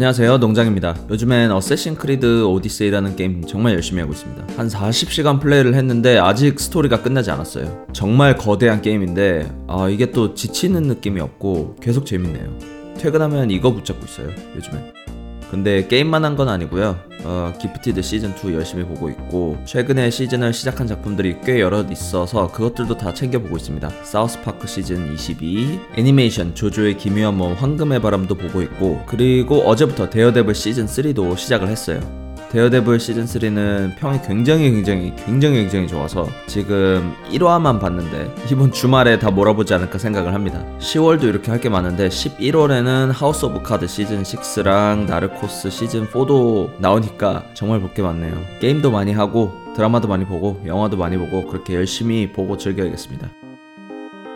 안녕하세요. 농장입니다. 요즘엔 어쌔신 크리드 오디세이라는 게임 정말 열심히 하고 있습니다. 한 40시간 플레이를 했는데 아직 스토리가 끝나지 않았어요. 정말 거대한 게임인데 아 이게 또 지치는 느낌이 없고 계속 재밌네요. 퇴근하면 이거 붙잡고 있어요 요즘엔 근데 게임만 한 건 아니고요. 어, 기프티드 시즌 2 열심히 보고 있고 최근에 시즌을 시작한 작품들이 꽤 여러 있어서 그것들도 다 챙겨보고 있습니다. 사우스파크 시즌 22, 애니메이션 조조의 기묘한 모험 황금의 바람도 보고 있고 그리고 어제부터 데어데블 시즌 3도 시작을 했어요. 데어데블 시즌3는 평이 굉장히 굉장히 굉장히 굉장히 좋아서 지금 1화만 봤는데 이번 주말에 다 몰아보지 않을까 생각을 합니다. 10월도 이렇게 할 게 많은데 11월에는 하우스 오브 카드 시즌 6랑 나르코스 시즌 4도 나오니까 정말 볼 게 많네요. 게임도 많이 하고 드라마도 많이 보고 영화도 많이 보고 그렇게 열심히 보고 즐겨야겠습니다.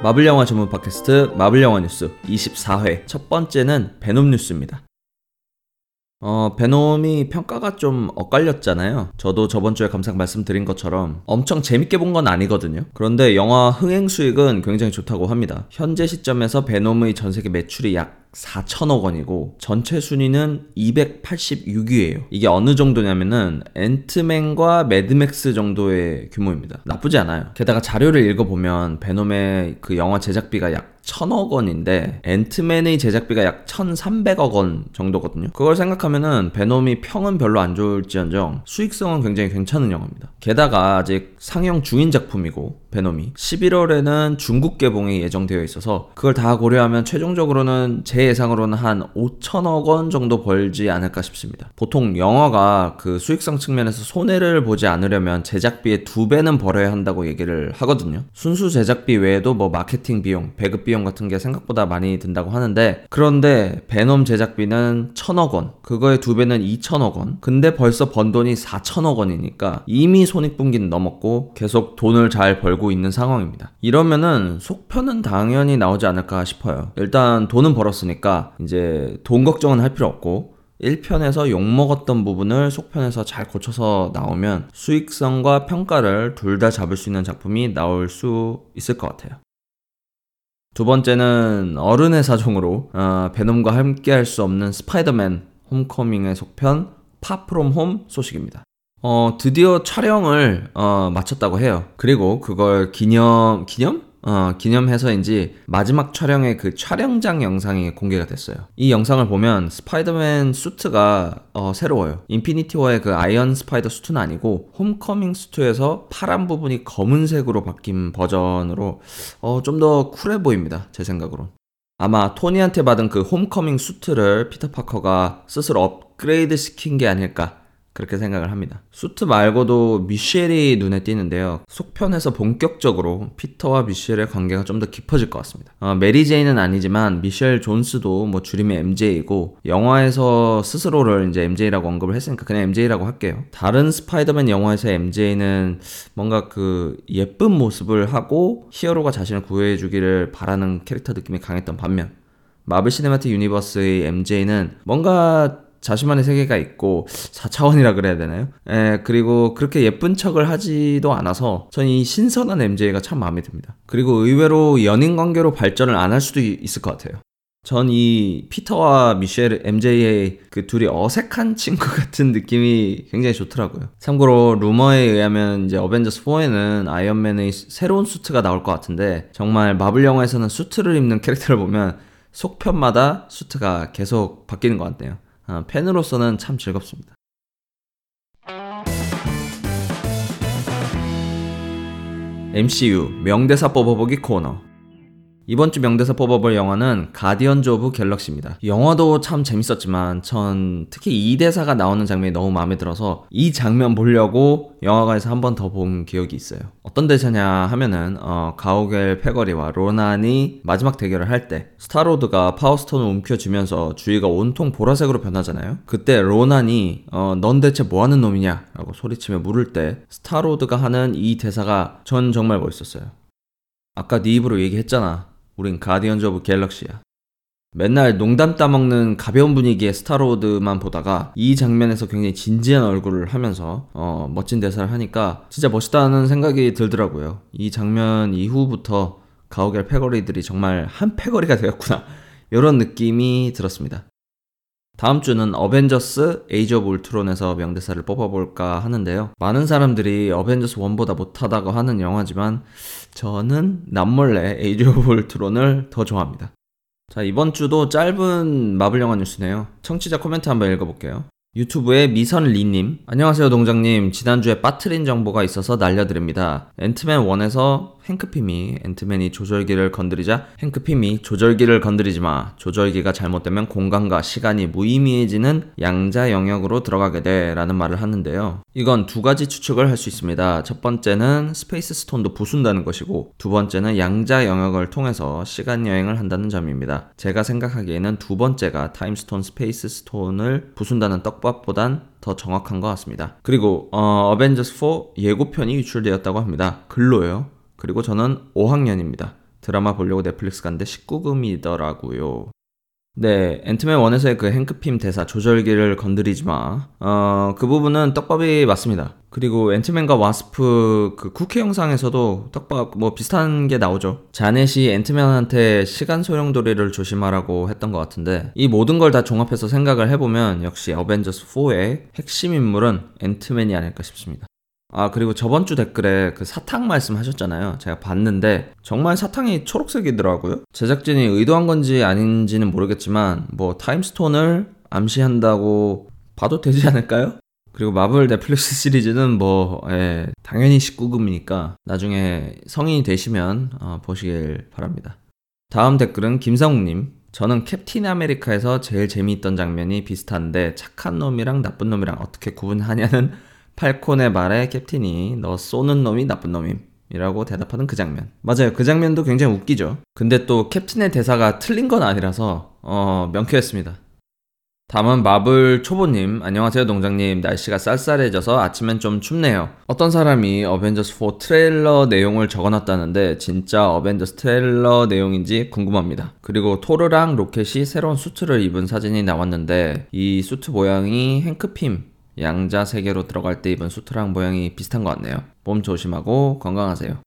마블 영화 전문 팟캐스트 마블 영화 뉴스 24회 첫 번째는 베놈 뉴스입니다. 어, 베놈이 평가가 좀 엇갈렸잖아요. 저도 저번 주에 감상 말씀드린 것처럼 엄청 재밌게 본 건 아니거든요. 그런데 영화 흥행 수익은 굉장히 좋다고 합니다. 현재 시점에서 베놈의 전 세계 매출이 약 4천억 원이고 전체 순위는 286위예요. 이게 어느 정도냐면은 앤트맨과 매드맥스 정도의 규모입니다. 나쁘지 않아요. 게다가 자료를 읽어보면 베놈의 그 영화 제작비가 약 천억 원인데 앤트맨의 제작비가 약 1,300억 원 정도거든요. 그걸 생각하면은 베놈이 평은 별로 안 좋을지언정 수익성은 굉장히 괜찮은 영화입니다. 게다가 아직 상영 중인 작품이고 베놈이 11월에는 중국 개봉이 예정되어 있어서 그걸 다 고려하면 최종적으로는 제 예상으로는 한 5천억 원 정도 벌지 않을까 싶습니다. 보통 영화가 그 수익성 측면에서 손해를 보지 않으려면 제작비의 두 배는 벌어야 한다고 얘기를 하거든요. 순수 제작비 외에도 뭐 마케팅 비용, 배급 비용 같은 게 생각보다 많이 든다고 하는데 그런데 베놈 제작비는 천억 원, 그거의 두 배는 2천억 원. 근데 벌써 번 돈이 4천억 원이니까 이미 손익분기는 넘었고 계속 돈을 잘 벌고 있는 상황입니다. 이러면은 속편은 당연히 나오지 않을까 싶어요. 일단 돈은 벌었으니까 이제 돈 걱정은 할 필요 없고 1편에서 욕먹었던 부분을 속편에서 잘 고쳐서 나오면 수익성과 평가를 둘 다 잡을 수 있는 작품이 나올 수 있을 것 같아요. 두 번째는 어른의 사정으로 어, 베놈과 함께 할 수 없는 스파이더맨 홈커밍의 속편 Far From Home 소식입니다. 어, 드디어 촬영을 어, 마쳤다고 해요. 그리고 그걸 기념 기념? 어, 기념해서인지 마지막 촬영의 그 촬영장 영상이 공개가 됐어요. 이 영상을 보면 스파이더맨 수트가 어, 새로워요. 인피니티 워의 그 아이언 스파이더 수트는 아니고 홈커밍 수트에서 파란 부분이 검은색으로 바뀐 버전으로 어, 좀 더 쿨해 보입니다. 제 생각으로. 아마 토니한테 받은 그 홈커밍 수트를 피터 파커가 스스로 업그레이드 시킨 게 아닐까 그렇게 생각을 합니다. 수트 말고도 미셸이 눈에 띄는데요. 속편에서 본격적으로 피터와 미셸의 관계가 좀 더 깊어질 것 같습니다. 어, 메리 제이는 아니지만 미셸 존스도 뭐 줄이면 MJ이고 영화에서 스스로를 이제 MJ라고 언급을 했으니까 그냥 MJ라고 할게요. 다른 스파이더맨 영화에서 MJ는 뭔가 그 예쁜 모습을 하고 히어로가 자신을 구해주기를 바라는 캐릭터 느낌이 강했던 반면 마블 시네마틱 유니버스의 MJ는 뭔가 자신만의 세계가 있고 4차원이라 그래야 되나요? 에, 예, 그리고 그렇게 예쁜 척을 하지도 않아서 전 이 신선한 MJ가 참 마음에 듭니다. 그리고 의외로 연인 관계로 발전을 안 할 수도 있을 것 같아요. 전 이 피터와 미셸, MJ의 그 둘이 어색한 친구 같은 느낌이 굉장히 좋더라고요. 참고로 루머에 의하면 이제 어벤져스 4에는 아이언맨의 새로운 수트가 나올 것 같은데 정말 마블 영화에서는 수트를 입는 캐릭터를 보면 속편마다 수트가 계속 바뀌는 것 같네요. 어, 팬으로서는 참 즐겁습니다. MCU 명대사 뽑아보기 코너 이번 주 명대사 뽑아볼 영화는 가디언즈 오브 갤럭시입니다. 영화도 참 재밌었지만 전 특히 이 대사가 나오는 장면이 너무 마음에 들어서 이 장면 보려고 영화관에서 한 번 더 본 기억이 있어요. 어떤 대사냐 하면은 어, 가오갤 패거리와 로난이 마지막 대결을 할 때 스타로드가 파워스톤을 움켜쥐면서 주위가 온통 보라색으로 변하잖아요. 그때 로난이 어, 넌 대체 뭐하는 놈이냐 라고 소리치며 물을 때 스타로드가 하는 이 대사가 전 정말 멋있었어요. 아까 네 입으로 얘기했잖아. 우린 가디언즈 오브 갤럭시야. 맨날 농담 따먹는 가벼운 분위기의 스타로드만 보다가 이 장면에서 굉장히 진지한 얼굴을 하면서 어, 멋진 대사를 하니까 진짜 멋있다는 생각이 들더라고요. 이 장면 이후부터 가오갤 패거리들이 정말 한 패거리가 되었구나. 이런 느낌이 들었습니다. 다음 주는 어벤져스 에이지 오브 울트론에서 명대사를 뽑아볼까 하는데요. 많은 사람들이 어벤져스 1보다 못하다고 하는 영화지만 저는 남몰래 에이지 오브 울트론을 더 좋아합니다. 자, 이번 주도 짧은 마블 영화 뉴스네요. 청취자 코멘트 한번 읽어볼게요. 유튜브의 미선리님 안녕하세요 동장님 지난주에 빠트린 정보가 있어서 알려드립니다 앤트맨 1에서 행크핌이 앤트맨이 조절기를 건드리자 행크핌이 조절기를 건드리지 마 조절기가 잘못되면 공간과 시간이 무의미해지는 양자 영역으로 들어가게 돼 라는 말을 하는데요 이건 두 가지 추측을 할 수 있습니다 첫 번째는 스페이스 스톤도 부순다는 것이고 두 번째는 양자 영역을 통해서 시간 여행을 한다는 점입니다 제가 생각하기에는 두 번째가 타임스톤 스페이스 스톤을 부순다는 떡밥보단 더 정확한 것 같습니다. 그리고 어, 어벤져스 4 예고편이 유출되었다고 합니다. 글로요. 그리고 저는 5학년입니다. 드라마 보려고 넷플릭스 갔는데 19금이더라고요. 네, 앤트맨 1에서의 그 행크핌 대사 조절기를 건드리지 마. 어, 그 부분은 떡밥이 맞습니다. 그리고 앤트맨과 와스프 그 쿠키 영상에서도 떡밥 뭐 비슷한 게 나오죠. 자넷이 앤트맨한테 시간 소용돌이를 조심하라고 했던 것 같은데 이 모든 걸 다 종합해서 생각을 해보면 역시 어벤져스 4의 핵심 인물은 앤트맨이 아닐까 싶습니다. 아, 그리고 저번 주 댓글에 그 사탕 말씀 하셨잖아요. 제가 봤는데, 정말 사탕이 초록색이더라고요. 제작진이 의도한 건지 아닌지는 모르겠지만, 뭐, 타임스톤을 암시한다고 봐도 되지 않을까요? 그리고 마블 넷플릭스 시리즈는 뭐, 예, 당연히 19금이니까, 나중에 성인이 되시면, 어, 보시길 바랍니다. 다음 댓글은 김성욱님. 저는 캡틴 아메리카에서 제일 재미있던 장면이 비슷한데, 착한 놈이랑 나쁜 놈이랑 어떻게 구분하냐는 팔콘의 말에 캡틴이 너 쏘는 놈이 나쁜 놈임. 이라고 대답하는 그 장면. 맞아요. 그 장면도 굉장히 웃기죠. 근데 또 캡틴의 대사가 틀린 건 아니라서, 어, 명쾌했습니다. 다음은 마블 초보님. 안녕하세요, 동장님. 날씨가 쌀쌀해져서 아침엔 좀 춥네요. 어떤 사람이 어벤져스 4 트레일러 내용을 적어놨다는데, 진짜 어벤져스 트레일러 내용인지 궁금합니다. 그리고 토르랑 로켓이 새로운 수트를 입은 사진이 나왔는데, 이 수트 모양이 행크핌, 양자 세계로 들어갈 때 입은 수트랑 모양이 비슷한 것 같네요. 몸 조심하고 건강하세요.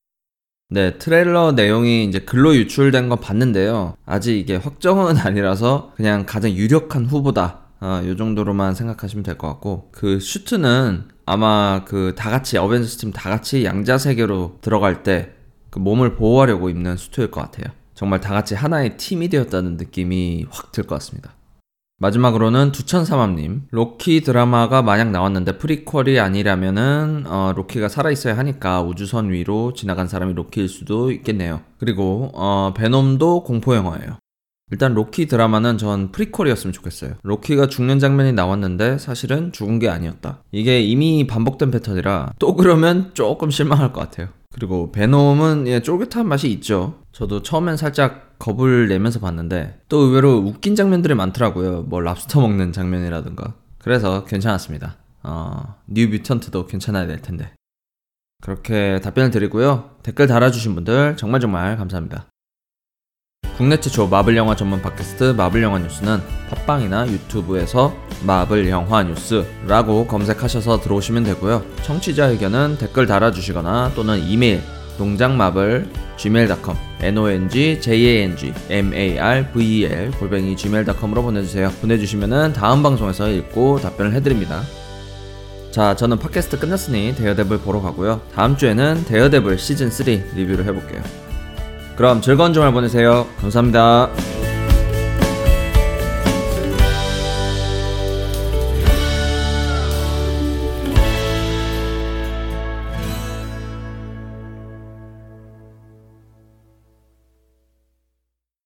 네, 트레일러 내용이 이제 글로 유출된 건 봤는데요. 아직 이게 확정은 아니라서 그냥 가장 유력한 후보다. 어, 요 정도로만 생각하시면 될 것 같고, 그 슈트는 아마 그 다 같이, 어벤져스 팀 다 같이 양자 세계로 들어갈 때 그 몸을 보호하려고 입는 수트일 것 같아요. 정말 다 같이 하나의 팀이 되었다는 느낌이 확 들 것 같습니다. 마지막으로는 두천삼함님. 로키 드라마가 만약 나왔는데 프리퀄이 아니라면은 어, 로키가 살아있어야 하니까 우주선 위로 지나간 사람이 로키일 수도 있겠네요. 그리고 어, 베놈도 공포 영화예요. 일단 로키 드라마는 전 프리퀄이었으면 좋겠어요. 로키가 죽는 장면이 나왔는데 사실은 죽은 게 아니었다. 이게 이미 반복된 패턴이라 또 그러면 조금 실망할 것 같아요. 그리고 베놈은 예, 쫄깃한 맛이 있죠. 저도 처음엔 살짝 겁을 내면서 봤는데 또 의외로 웃긴 장면들이 많더라고요. 뭐 랍스터 먹는 장면이라든가. 그래서 괜찮았습니다. 어, 뉴 뮤턴트도 괜찮아야 될 텐데. 그렇게 답변을 드리고요. 댓글 달아주신 분들 정말 정말 감사합니다. 국내 최초 마블 영화 전문 팟캐스트 마블 영화 뉴스는 팟빵이나 유튜브에서 마블 영화 뉴스라고 검색하셔서 들어오시면 되고요. 청취자 의견은 댓글 달아주시거나 또는 이메일 농장마블 gmail.com nongjang marvel 골뱅이 gmail.com으로 보내주세요. 보내주시면은 다음 방송에서 읽고 답변을 해드립니다. 자, 저는 팟캐스트 끝났으니 데어데블 보러 가고요. 다음 주에는 데어데블 시즌 3 리뷰를 해볼게요. 그럼 즐거운 주말 보내세요. 감사합니다.